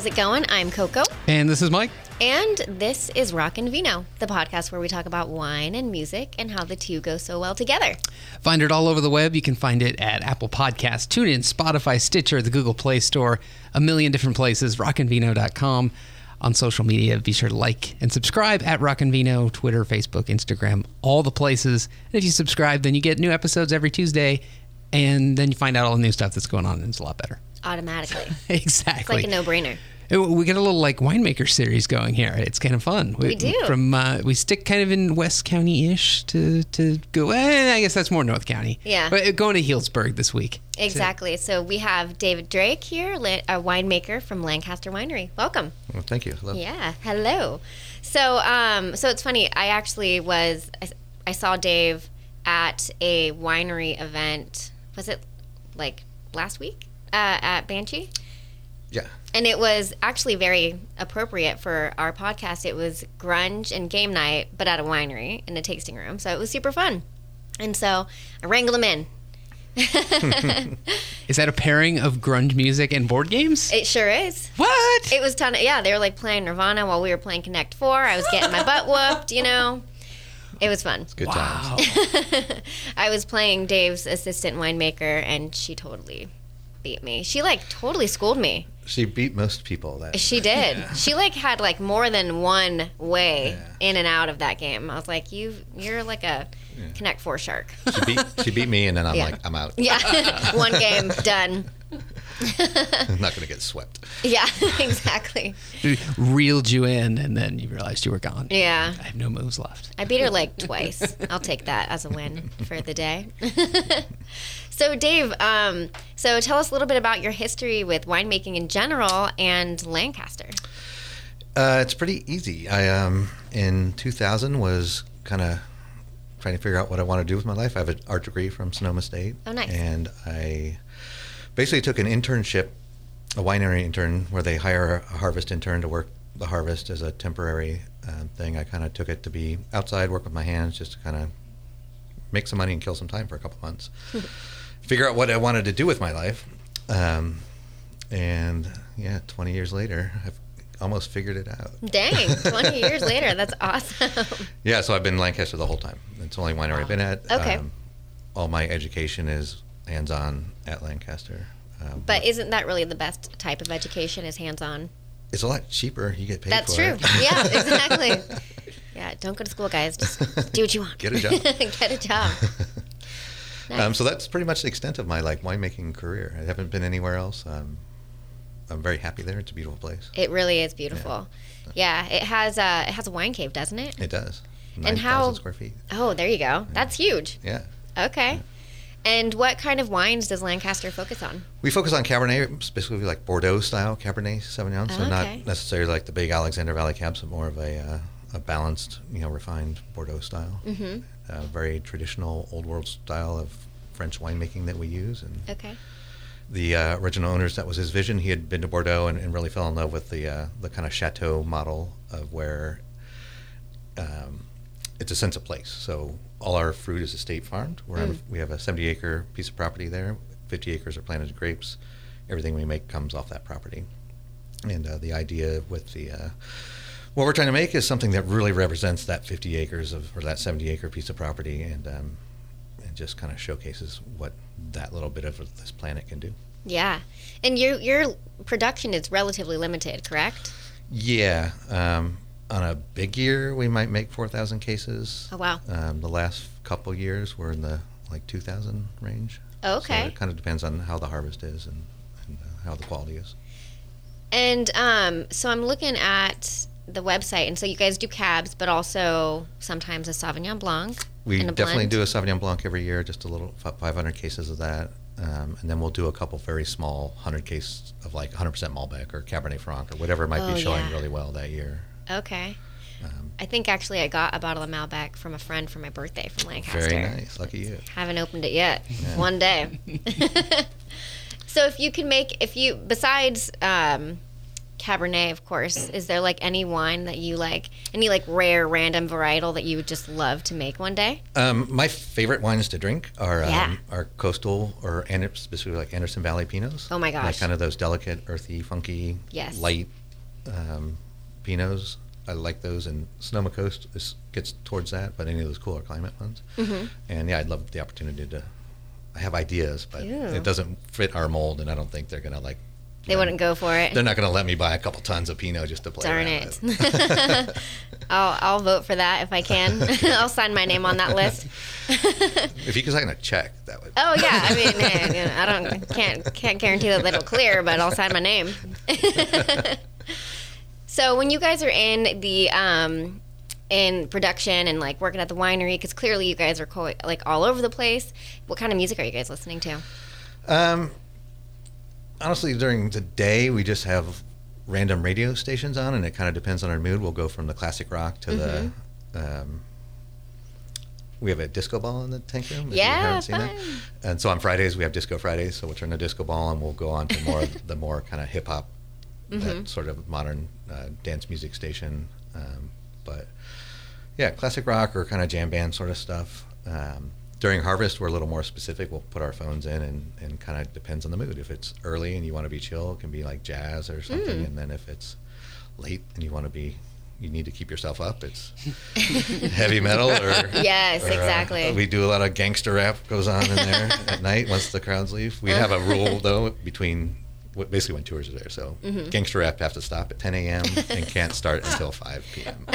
How's it going? I'm Coco. And this is Mike. And this is Rock and Vino, the podcast where we talk about wine and music and how the two go so well together. Find it all over the web. You can find it at Apple Podcasts, TuneIn, Spotify, Stitcher, the Google Play Store, a million different places, rockandvino.com. On social media, be sure to like and subscribe at Rock and Vino, Twitter, Facebook, Instagram, all the places. And if you subscribe, then you get new episodes every Tuesday, and then you find out all the new stuff that's going on, and it's a lot better. Automatically. exactly. It's like a no brainer. We get a little like winemaker series going here. It's kind of fun. We do. From uh, we stick kind of in West County ish to to go. Eh, I guess that's more North County. Yeah. But uh, going to Healdsburg this week. Exactly. So we have David Drake here, a winemaker from Lancaster Winery. Welcome. Well, thank you. Hello. Yeah. Hello. So, um, so it's funny. I actually was. I, I saw Dave at a winery event. Was it like last week uh, at Banshee? Yeah. And it was actually very appropriate for our podcast. It was grunge and game night, but at a winery in a tasting room. So it was super fun. And so I wrangled them in. Is that a pairing of grunge music and board games? It sure is. what? It was ton of, yeah, they were like playing Nirvana while we were playing Connect 4. I was getting my butt whooped, you know. It was fun. Good wow. times. I was playing Dave's assistant winemaker and she totally beat me. She like totally schooled me. She beat most people. That She did. She like had like more than one way Yeah. in and out of that game. I was like, you you're like a Connect Four shark. she beat she beat me, and then I'm Yeah. like, I'm out. Yeah, one game done. I'm not going to get swept. Yeah, exactly. Reeled you in, and then you realized you were gone. Yeah, I have no moves left. I beat her like twice. I'll take that as a win for the day. so, Dave, um, so tell us a little bit about your history with winemaking in general and Lancaster. Uh, it's pretty easy. I um in 2000 was kind of trying to figure out what I want to do with my life. I have an art degree from Sonoma State. Oh, nice. And I basically took an internship, a winery intern, where they hire a harvest intern to work the harvest as a temporary uh, thing. I kind of took it to be outside, work with my hands, just to kind of make some money and kill some time for a couple months. figure out what I wanted to do with my life. Um, and yeah, 20 years later, I've almost figured it out. Dang, 20 years later. That's awesome. Yeah, so I've been in Lancaster the whole time. It's the only winery I've been at. Um, Okay. all my education is hands-on at Lancaster. Um, But isn't that really the best type of education is hands-on? it's a lot cheaper. You get paid That's true. it. Yeah, exactly. Yeah, don't go to school, guys. Just do what you want. Get a job. Get a job. Um, so that's pretty much the extent of my like winemaking career. I haven't been anywhere else. Um, I'm very happy there. It's a beautiful place. It really is beautiful. Yeah, it has a it has a wine cave, doesn't it? It does. And how- square feet. Oh, there you go. That's huge. Yeah. Okay. And what kind of wines does Lancaster focus on? We focus on Cabernet, specifically like Bordeaux style Cabernet Sauvignon. So Okay. not necessarily like the big Alexander Valley cabs, but more of a, uh, a balanced, you know, refined Bordeaux style. Mm-hmm. uh, very traditional old world style of French winemaking that we use. And Okay. the uh, original owners, that was his vision. He had been to Bordeaux and, and really fell in love with the uh, the kind of chateau model of where um, it's a sense of place. So all our fruit is estate farmed. We're Mm. we have a 70 acre piece of property there. 50 acres are planted grapes. Everything we make comes off that property. And uh, the idea with the uh, what we're trying to make is something that really represents that 50 acres of or that 70 acre piece of property and um, and just kind of showcases what that little bit of this planet can do. Yeah. And your your production is relatively limited, correct? Yeah, um, on a big year we might make 4,000 cases. Oh wow. Um, the last couple years we're in the like 2,000 range. So Okay. it kind of depends on how the harvest is and, and uh, how the quality is. And um, so I'm looking at the website, and so you guys do cabs, but also sometimes a Sauvignon Blanc. We definitely blend? do a Sauvignon Blanc every year, just a little 500 cases of that. Um, and then we'll do a couple very small 100 case of like 100% Malbec or Cabernet Franc or whatever might Oh, be showing yeah. really well that year. Okay. Um, I think actually I got a bottle of Malbec from a friend for my birthday from Lancaster. very nice. Lucky you. Haven't opened it yet. Yeah. One day. so if you could make, if you besides um, Cabernet, of course. Is there like any wine that you like, any like rare, random varietal that you would just love to make one day? Um, my favorite wines to drink are Yeah. um, are coastal or specifically like Anderson Valley Pinots. Oh my Like gosh. kind of those delicate, earthy, funky, Yes. light um, Pinots. I like those, and Sonoma Coast is, gets towards that, but any of those cooler climate ones. Mm-hmm. And yeah, I'd love the opportunity to. I have ideas, but it doesn't fit our mold, and I don't think they're gonna like. They wouldn't go for it. They're not gonna let me buy a couple tons of Pinot just to play. Darn around it. with. I'll, I'll vote for that if I can. I'll sign my name on that list. if you could sign a check, that would. Oh yeah, I mean, I don't can't can't guarantee that it'll clear, but I'll sign my name. So when you guys are in the um, in production and like working at the winery, because clearly you guys are co- like all over the place. What kind of music are you guys listening to? Um, honestly, during the day, we just have random radio stations on, and it kind of depends on our mood. We'll go from the classic rock to the. Um, we have a disco ball in the tank room. Yeah, haven't seen that. fun. And so on Fridays we have Disco Fridays, so we'll turn the disco ball and we'll go on to more the more kind of hip hop, that sort of modern uh, dance music station. Um, but yeah, classic rock or kind of jam band sort of stuff. Um, during harvest, we're a little more specific. We'll put our phones in and, and kind of depends on the mood. If it's early and you want to be chill, it can be like jazz or something. And then if it's late and you want to be, you need to keep yourself up, it's heavy metal or. Yes, or, uh, exactly. we do a lot of gangster rap goes on in there at night once the crowds leave. We have a rule though between basically when tours are there. So Mm-hmm. gangster rap have to stop at 10 a.m. and can't start until 5 p.m.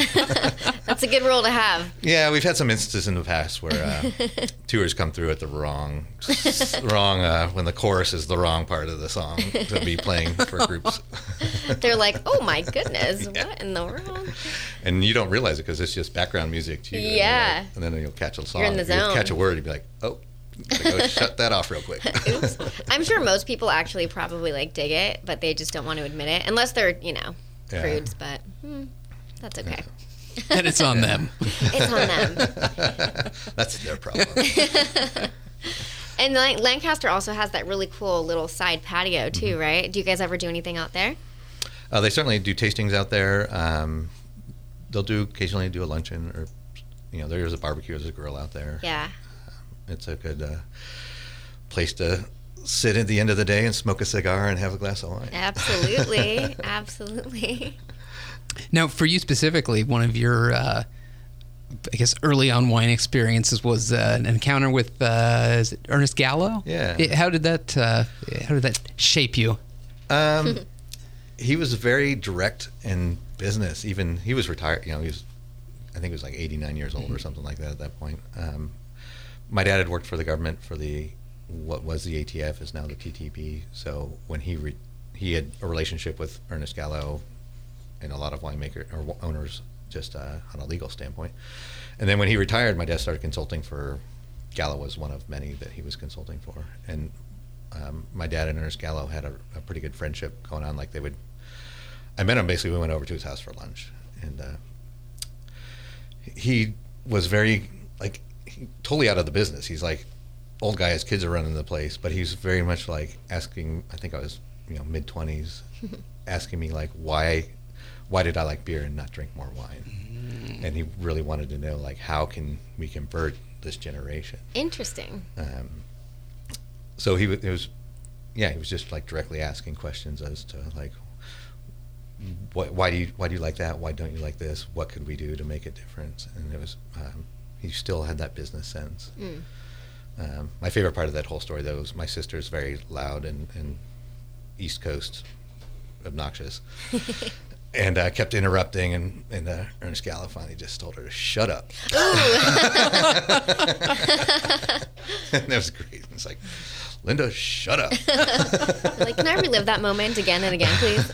That's a good rule to have. Yeah, we've had some instances in the past where uh, tours come through at the wrong, wrong uh, when the chorus is the wrong part of the song to be playing for groups, They're like, oh my goodness, what in the world? and you don't realize it because it's just background music to you. and Yeah. and then you'll catch a song. You're in the If you zone. catch a word, you'd be like, oh, go shut that off real quick. I'm sure most people actually probably like dig it, but they just don't want to admit it, unless they're you know Yeah. prudes. But hmm, that's okay. and it's on them. It's on them. That's their problem. And Lan- Lancaster also has that really cool little side patio too, Mm-hmm. right? Do you guys ever do anything out there? Uh, they certainly do tastings out there. Um, they'll do occasionally do a luncheon or, you know, there's a barbecue, there's a grill out there. Yeah. It's a good uh, place to sit at the end of the day and smoke a cigar and have a glass of wine. Absolutely. Absolutely. Now, for you specifically, one of your, uh, I guess, early on wine experiences was uh, an encounter with uh, is it Ernest Gallo. Yeah. It- how did that? Uh, how did that shape you? Um, he was very direct in business. Even he was retired. You know, he was, I think he was like 89 years old or something like that at that point. Um, my dad had worked for the government for the what was the ATF is now the TTB. So when he re, he had a relationship with Ernest Gallo and a lot of winemaker or owners just uh, on a legal standpoint. And then when he retired, my dad started consulting for Gallo was one of many that he was consulting for, and um, my dad and Ernest Gallo had a, a pretty good friendship going on. Like they would, I met him basically. We went over to his house for lunch, and uh, he was very like totally out of the business. He's like old guy. His kids are running the place, but he's very much like asking. I think I was you know mid twenties, asking me like why why did I like beer and not drink more wine? And he really wanted to know like how can we convert this generation. Interesting. Um, so he it was, yeah, he was just like directly asking questions as to like, what, why do you why do you like that? Why don't you like this? What could we do to make a difference? And it was, um, he still had that business sense. Mm. Um, my favorite part of that whole story though was my sister's very loud and, and East Coast obnoxious. And uh, kept interrupting, and, and uh, Ernest Gallo finally just told her to shut up. and that was great. It's like, Linda, shut up. Like, can I relive that moment again and again, please?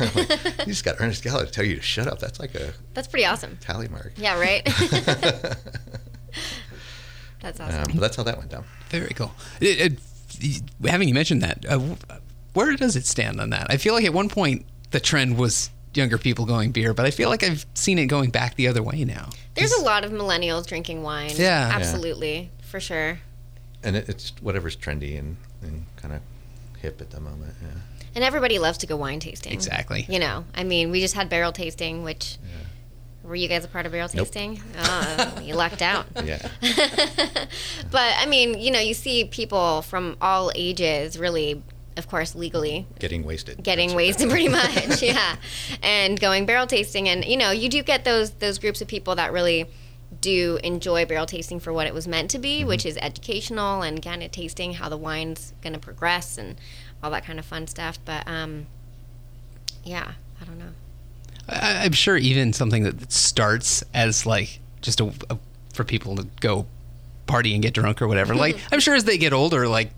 you just got Ernest Gallo to tell you to shut up. That's like a That's pretty awesome. tally mark. Yeah, right? That's awesome. Um, but that's how that went down. Very cool. It, it, having you mentioned that, uh, where does it stand on that? I feel like at one point the trend was younger people going beer, but I feel like I've seen it going back the other way now. There's a lot of millennials drinking wine. Yeah. Yeah. Absolutely. For sure. And it, it's whatever's trendy and, and kind of hip at the moment. Yeah. And everybody loves to go wine tasting. Exactly. You know, I mean, we just had barrel tasting, which were you guys a part of barrel Nope. tasting? Oh, you lucked out. Yeah. But I mean, you know, you see people from all ages really, of course, legally Getting wasted. getting That's- wasted pretty much yeah and going barrel tasting and you know you do get those those groups of people that really do enjoy barrel tasting for what it was meant to be Mm-hmm. which is educational and kind of tasting how the wine's going to progress and all that kind of fun stuff but um yeah i don't know I, I'm sure even something that starts as like just a, a for people to go party and get drunk or whatever. like I'm sure as they get older, like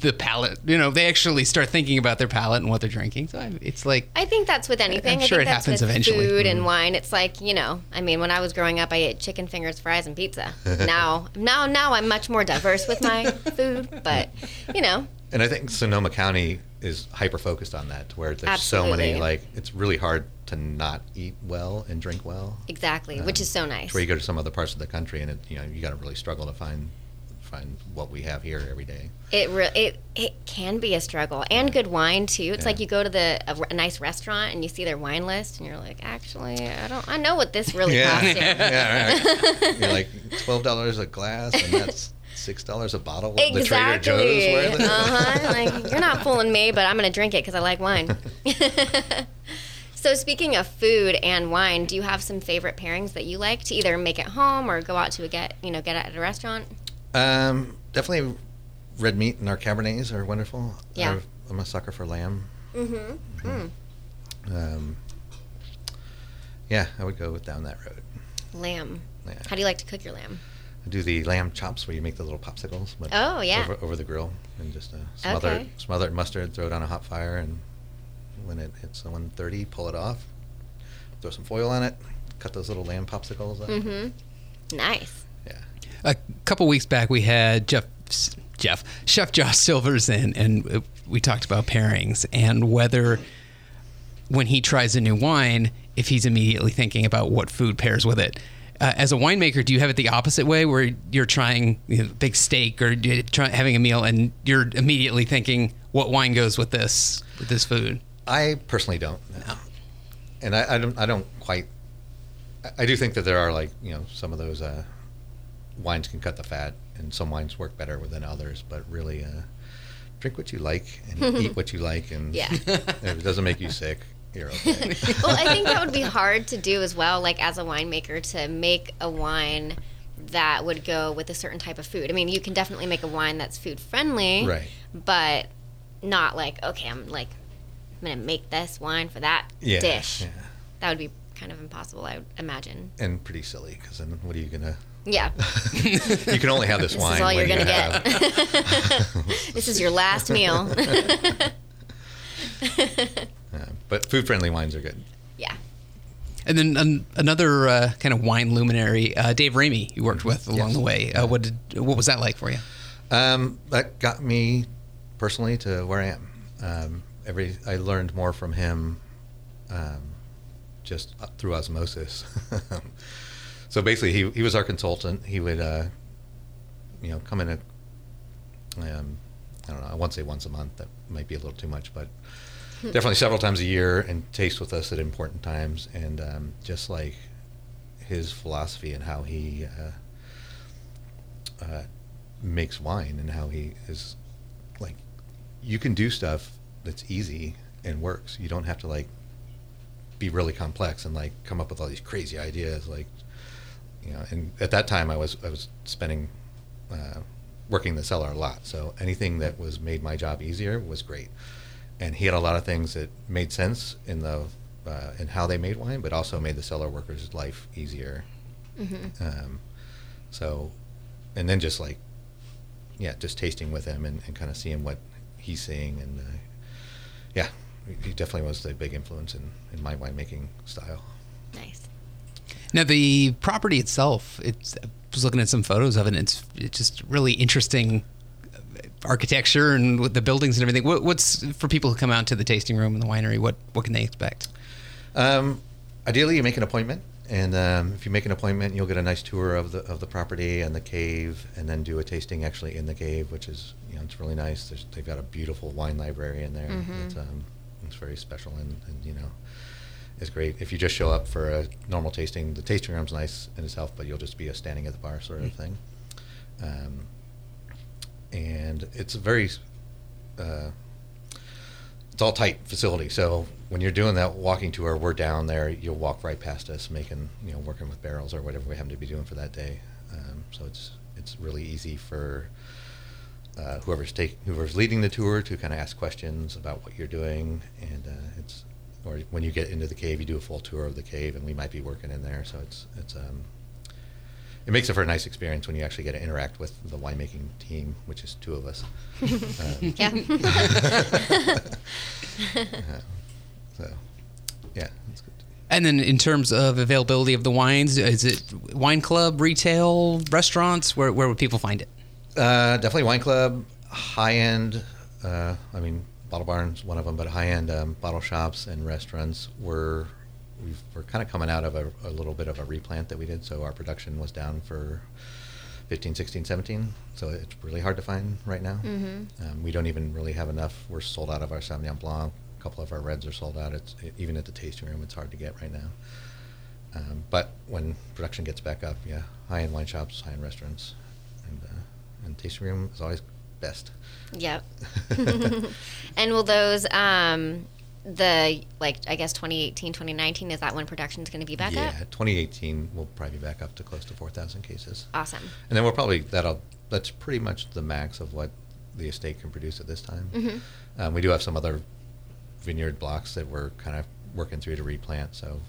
the palate, you know, they actually start thinking about their palate and what they're drinking. So I, it's like I think that's with anything. I'm I sure think it that's happens with eventually. Food and mm. wine. It's like you know. I mean, when I was growing up, I ate chicken fingers, fries, and pizza. now, now, now, I'm much more diverse with my food. But you know, And I think Sonoma County is hyper focused on that, to where there's so many like it's really hard to not eat well and drink well. exactly, which is so nice. Where you go to some other parts of the country and it, you know you got to really struggle to find find what we have here every day. It re- it it can be a struggle, and good wine too. It's Yeah. like you go to the a, a nice restaurant and you see their wine list, and you're like, actually, I don't, I know what this really costs here. yeah, right. You're like twelve dollars a glass, and that's six dollars a bottle. What, The Trader Joe's Exactly. Uh-huh. Like you're not fooling me, but I'm gonna drink it because I like wine. so speaking of food and wine, do you have some favorite pairings that you like to either make at home or go out to a get you know get at a restaurant? Um, definitely, red meat and our cabernets are wonderful. Yeah. I've- I'm a sucker for lamb. Mm-hmm. Mm. Um, yeah, I would go down that road. Lamb. Yeah. How do you like to cook your lamb? I do the lamb chops where you make the little popsicles, but Oh, yeah. over, over the grill and just uh, smother Okay. it, smother it in mustard, throw it on a hot fire, and when it hits the 130, pull it off, throw some foil on it, cut those little lamb popsicles up. Mm-hmm. Nice. Yeah. a couple weeks back we had Jeff Jeff Chef Josh Silvers in, and we talked about pairings and whether when he tries a new wine, if he's immediately thinking about what food pairs with it. Uh, as a winemaker, do you have it the opposite way, where you're trying you know, big steak or you're try, having a meal, and you're immediately thinking what wine goes with this with this food? I personally don't. And I, I don't. I don't quite. I- do think that there are like you know some of those uh, wines can cut the fat, and some wines work better than others. But really, uh, drink what you like and eat what you like, and Yeah. if it doesn't make you sick, you're okay. well, I think that would be hard to do as well, like as a winemaker, to make a wine that would go with a certain type of food. I mean, you can definitely make a wine that's food friendly, Right. But not like, okay, I'm like, I'm gonna make this wine for that Yeah, dish. yeah. That would be kind of impossible, I would imagine. and pretty silly because then what are you gonna? Yeah, you can only have this, this wine. is all you're gonna you get. this is your last meal. Yeah, but food friendly wines are good. yeah. And then an, another uh, kind of wine luminary, uh, Dave Ramey, you worked with along Yes. the way. Uh, what did what was that like for you? Um, that got me personally to where I am. Um, every I learned more from him, um, just uh, through osmosis. so basically, he he was our consultant. He would, uh, you know, come in a, um, I don't know, I won't say once a month. That might be a little too much, but definitely several times a year and taste with us at important times. And um, just like his philosophy and how he. Uh, uh, makes wine and how he is like you can do stuff that's easy and works. You don't have to like be really complex and like come up with all these crazy ideas like you know and at that time i was i was spending uh, working the cellar a lot. So anything that was made my job easier was great. And he had a lot of things that made sense in the uh, in how they made wine but also made the cellar workers life easier. Um, so and then just like yeah just tasting with him and, and kind of seeing what he's seeing and uh, he definitely was a big influence in, in my winemaking style Nice. Now the property itself, it's I was looking at some photos of it. And it's it's just really interesting uh, architecture and with the buildings and everything. What, what's for people who come out to the tasting room and the winery? What what can they expect? Um, ideally, you make an appointment And um, if you make an appointment, you'll get a nice tour of the of the property and the cave, and then do a tasting actually in the cave, which is you know it's really nice. There's, they've got a beautiful wine library in there. Mhm. It's um, it's very special and, and you know it's great. If you just show up for a normal tasting, the tasting room's nice in itself, but you'll just be a standing at the bar sort of thing. Um, and it's a very uh, it's all tight facility. So when you're doing that walking tour, we're down there. You'll walk right past us, making you know working with barrels or whatever we happen to be doing for that day. Um, so it's it's really easy for uh, whoever's take whoever's leading the tour to kind of ask questions about what you're doing, and uh, it's or when you get into the cave, you do a full tour of the cave, and we might be working in there. So it's it's um, it makes it for a nice experience when you actually get to interact with the winemaking team, which is two of us. Um, Yeah. uh, so, yeah, it's good. And then in terms of availability of the wines, is it wine club, retail, restaurants? Where, where would people find it? Uh, definitely wine club, high end. Uh, I mean, Bottle Barn's one of them, but high end um, bottle shops and restaurants were we've, we're kind of coming out of a, a little bit of a replant that we did, so our production was down for 15, 16, 17. So it's really hard to find right now. Mhm. Um, we don't even really have enough. We're sold out of our Sauvignon Blanc. A couple of our reds are sold out. It's even at the tasting room. It's hard to get right now. Um, but when production gets back up, yeah, high end wine shops, high end restaurants, and uh, and tasting room is always best. Yep. and will those um the like I guess 2018 2019 is that when production is going to be back up? yeah, 2018 we'll probably be back up to close to 4,000 cases, Awesome. and then we'll probably that'll that's pretty much the max of what the estate can produce at this time. Mhm. Um, we do have some other vineyard blocks that we're kind of working through to replant. So,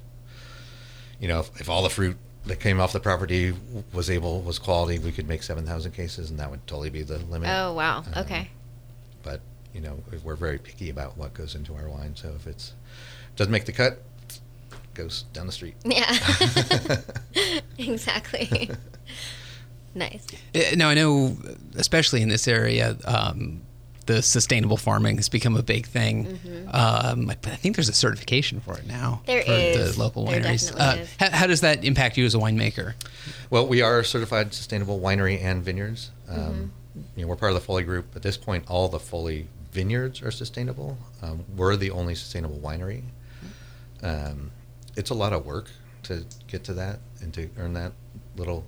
you know, if, if all the fruit that came off the property was able was quality, we could make 7,000 cases, and that would totally be the limit. Oh wow. Um, Okay. But you know, we're very picky about what goes into our wine. So if it's doesn't make the cut, goes down the street. Yeah. exactly. nice. Now I know, especially in this area, um, the sustainable farming has become a big thing. Um, but I think there's a certification for it now. Mm-hmm. There for is. the local wineries. definitely Uh, is. how, how does that impact you as a winemaker? Well, we are certified sustainable winery and vineyards. Um, Mm-hmm. You know, we're part of the Foley Group. At this point, all the Foley vineyards are sustainable. Um, we're the only sustainable winery. Um, it's a lot of work to get to that and to earn that little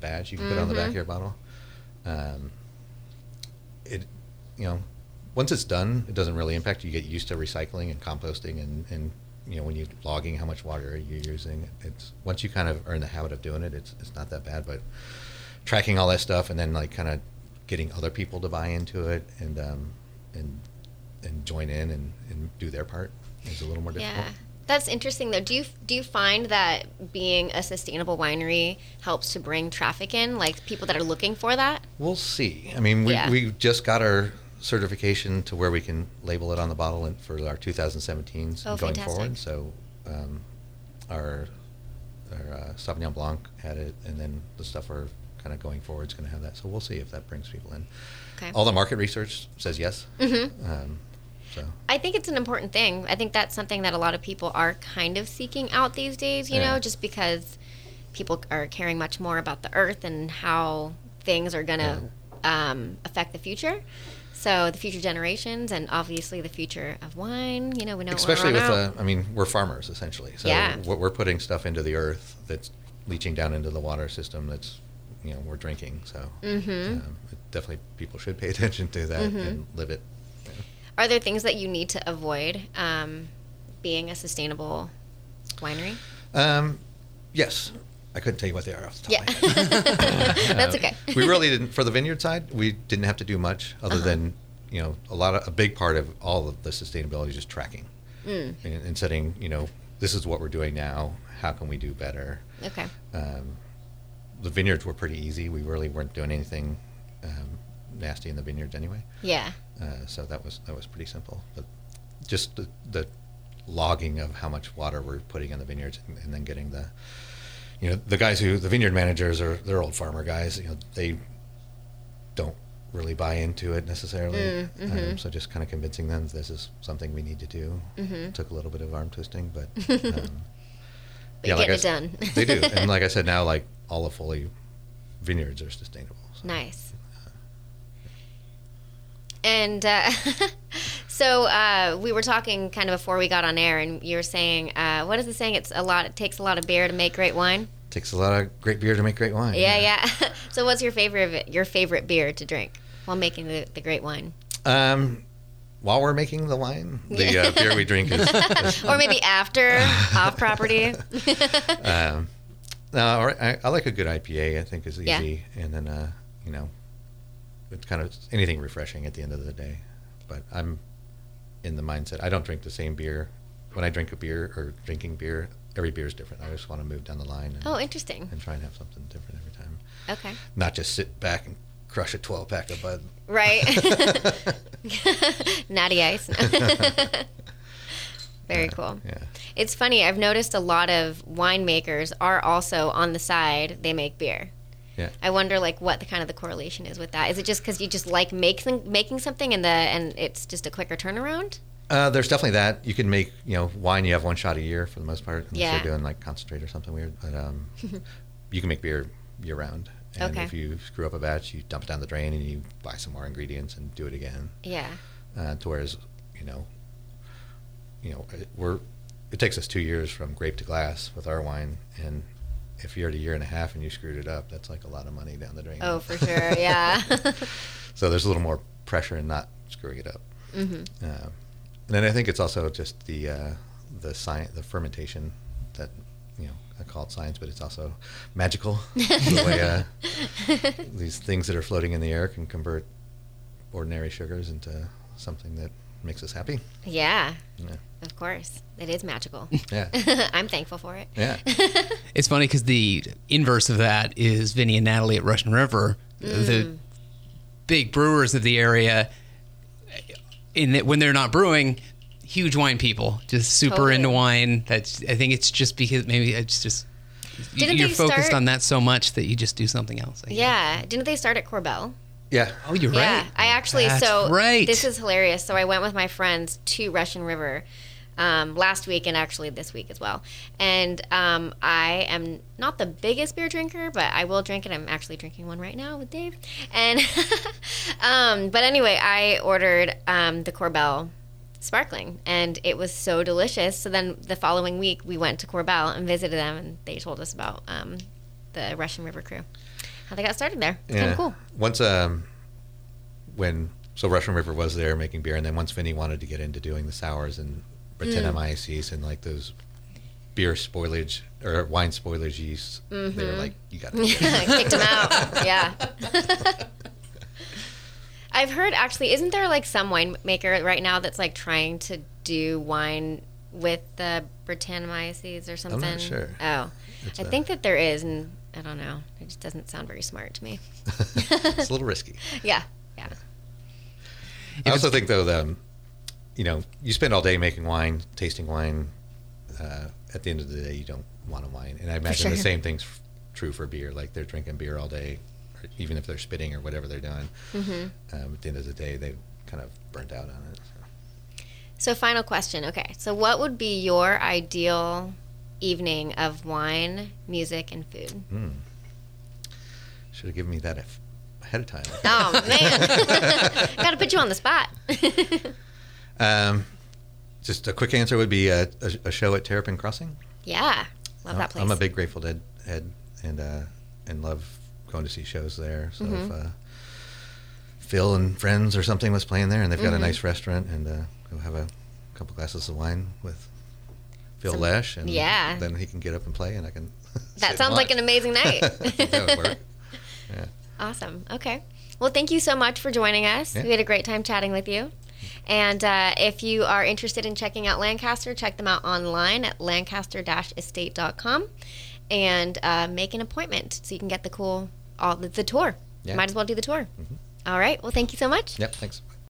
badge you can put on the back of your bottle. Um, it, you know, once it's done, it doesn't really impact you. You get used to recycling and composting and, and you know, when you're logging how much water you're using, it's once you kind of earn the habit of doing it, it's, it's not that bad. But tracking all that stuff and then like kind of getting other people to buy into it and um, and and join in and, and do their part is a little more difficult. Yeah. That's interesting though. Do you do you find that being a sustainable winery helps to bring traffic in, like people that are looking for that? We'll see. I mean, we, Yeah. we just got our certification to where we can label it on the bottle and for our 2017s Oh, going fantastic. forward. So um, our our uh, Sauvignon Blanc had it, and then the stuff we're kind of going forward is going to have that. So we'll see if that brings people in. Okay. All the market research says yes. Mhm. Um, so I think it's an important thing. I think that's something that a lot of people are kind of seeking out these days, you Yeah. know, just because people are caring much more about the earth and how things are going to um, affect the future. So the future generations and obviously the future of wine, you know, we know especially we're with the, I mean, we're farmers essentially. So Yeah. we're, putting stuff into the earth that's leaching down into the water system. That's you know we're drinking. So Mhm. um, definitely people should pay attention to that Mhm. and live it. Are there things that you need to avoid um, being a sustainable winery? Um, yes, I couldn't tell you what they are off the top Yeah. of my head. That's Um, okay. we really didn't for the vineyard side. We didn't have to do much other Uh-huh. than you know a lot of a big part of all of the sustainability is just tracking Mm, and, and setting. You know, this is what we're doing now. How can we do better? okay. Um, the vineyards were pretty easy. We really weren't doing anything um, nasty in the vineyards anyway. Yeah. Uh, so that was that was pretty simple. But just the, the logging of how much water we're putting in the vineyards, and, and then getting the, you know, the guys who the vineyard managers are they're old farmer guys. You know, they don't really buy into it necessarily. Mm, Um, mhm. so just kind of convincing them this is something we need to do Mhm. took a little bit of arm twisting, but um, But But you like get I it done. they do, and like I said, now like all the Foley vineyards are sustainable. So. Nice. And uh, so uh, we were talking kind of before we got on air, and you were saying, uh, what is the saying? It's a lot. It takes a lot of beer to make great wine. Takes a lot of great beer to make great wine. Yeah, yeah. so, what's your favorite your favorite beer to drink while making the, the great wine, Um, while we're making the wine, the uh, beer we drink is, is or maybe after off property? um, no, I, I like a good IPA. I think is Yeah. easy, and then uh, you know, it's kind of anything refreshing at the end of the day. But I'm in the mindset. I don't drink the same beer. When I drink a beer or drinking beer, every beer is different. I just want to move down the line and, oh, interesting. and try and have something different every time. Okay. Not just sit back and crush a 12 pack of Bud. Right. Natty ice. Very cool. Yeah. It's funny. I've noticed a lot of winemakers are also on the side. They make beer. Yeah. I wonder, like, what the kind of the correlation is with that. Is it just because you just like making making something and the and it's just a quicker turnaround? Uh, there's definitely that. You can make, you know, wine. You have one shot a year for the most part, unless Yeah. you're doing like concentrate or something weird. But um, you can make beer year round. And Okay. if you screw up a batch, you dump it down the drain and you buy some more ingredients and do it again. Yeah. Uh, to whereas, you know, you know, it- we're it takes us two years from grape to glass with our wine, and if you're at a year and a half and you screwed it up, that's like a lot of money down the drain. Oh, for sure. Yeah. So there's a little more pressure in not screwing it up. hmm Uh, and then I think it's also just the uh, the science, the fermentation that you know I call it science, but it's also magical. the way uh, these things that are floating in the air can convert ordinary sugars into something that makes us happy. Yeah. Yeah. Of course, it is magical. Yeah, I'm thankful for it. yeah, It's funny because the inverse of that is Vinny and Natalie at Russian River, Mm. the big brewers of the area. In that, when they're not brewing, huge wine people, just super Totally. into wine. That's I think it's just because maybe it's just Didn't you're focused start- on that so much that you just do something else. Yeah. Didn't they start at Corbel? Yeah. Oh, you're Yeah, right. I actually That's so right. this is hilarious. So I went with my friends to Russian River um, last week and actually this week as well. And um, I am not the biggest beer drinker, but I will drink it. I'm actually drinking one right now with Dave. And um, but anyway, I ordered um, the Corbel sparkling and it was so delicious. So then the following week we went to Corbel and visited them and they told us about um, the Russian River crew. How they got started there. It's kind of cool. Once um, when so Russian River was there making beer, and then once Vinny wanted to get into doing the sours and Britannia Mm. And like those beer spoilage or wine spoilage yeast, they Mm-hmm. were like, "You got to." kicked them out. Yeah. I've heard actually, isn't there like some winemaker right now that's like trying to do wine with the Brettanomyces or something? I'm not sure. Oh, It's I a- think that there is, and I don't know. It just doesn't sound very smart to me. it's a little risky. Yeah. Yeah. I also think though that um, you know you spend all day making wine, tasting wine. Uh, at the end of the day, you don't want a wine, and I imagine the same thing's f- true for beer. Like they're drinking beer all day, or even if they're spitting or whatever they're doing. Mm-hmm. Um, at the end of the day, they kind of burnt out on it. So. So, final question. Okay. So, what would be your ideal evening of wine, music, and food? Mm. Should have given me that if, ahead of time. Oh, man. Got to put you on the spot. Um, just a quick answer would be a, a, a show at Terrapin Crossing. yeah. Love that place. I'm a big Grateful Dead head and uh, and love going to see shows there. So Mm-hmm. uh, Phil and friends or something was playing there, and they've got Mm-hmm. a nice restaurant, and uh, go have a couple glasses of wine with Phil Some- Lesh, and yeah. then he can get up and play, and I can. That sounds like an amazing night. that would work. Yeah. Awesome. Okay. Well, thank you so much for joining us. Yeah. We had a great time chatting with you. And uh, if you are interested in checking out Lancaster, check them out online at lancaster-estate.com and uh, make an appointment so you can get the cool, all the, the tour. Yeah. Might as well do the tour. All right. Well, thank you so much. Yep. Thanks.